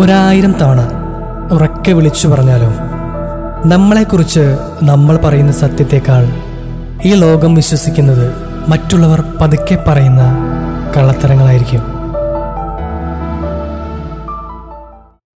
ഒരായിരം തവണ ഉറക്കെ വിളിച്ചു പറഞ്ഞാലോ നമ്മളെക്കുറിച്ച് നമ്മൾ പറയുന്ന സത്യത്തേക്കാൾ ഈ ലോകം വിശ്വസിക്കുന്നത് മറ്റുള്ളവർ പതുക്കെ പറയുന്ന കള്ളത്തരങ്ങളായിരിക്കും.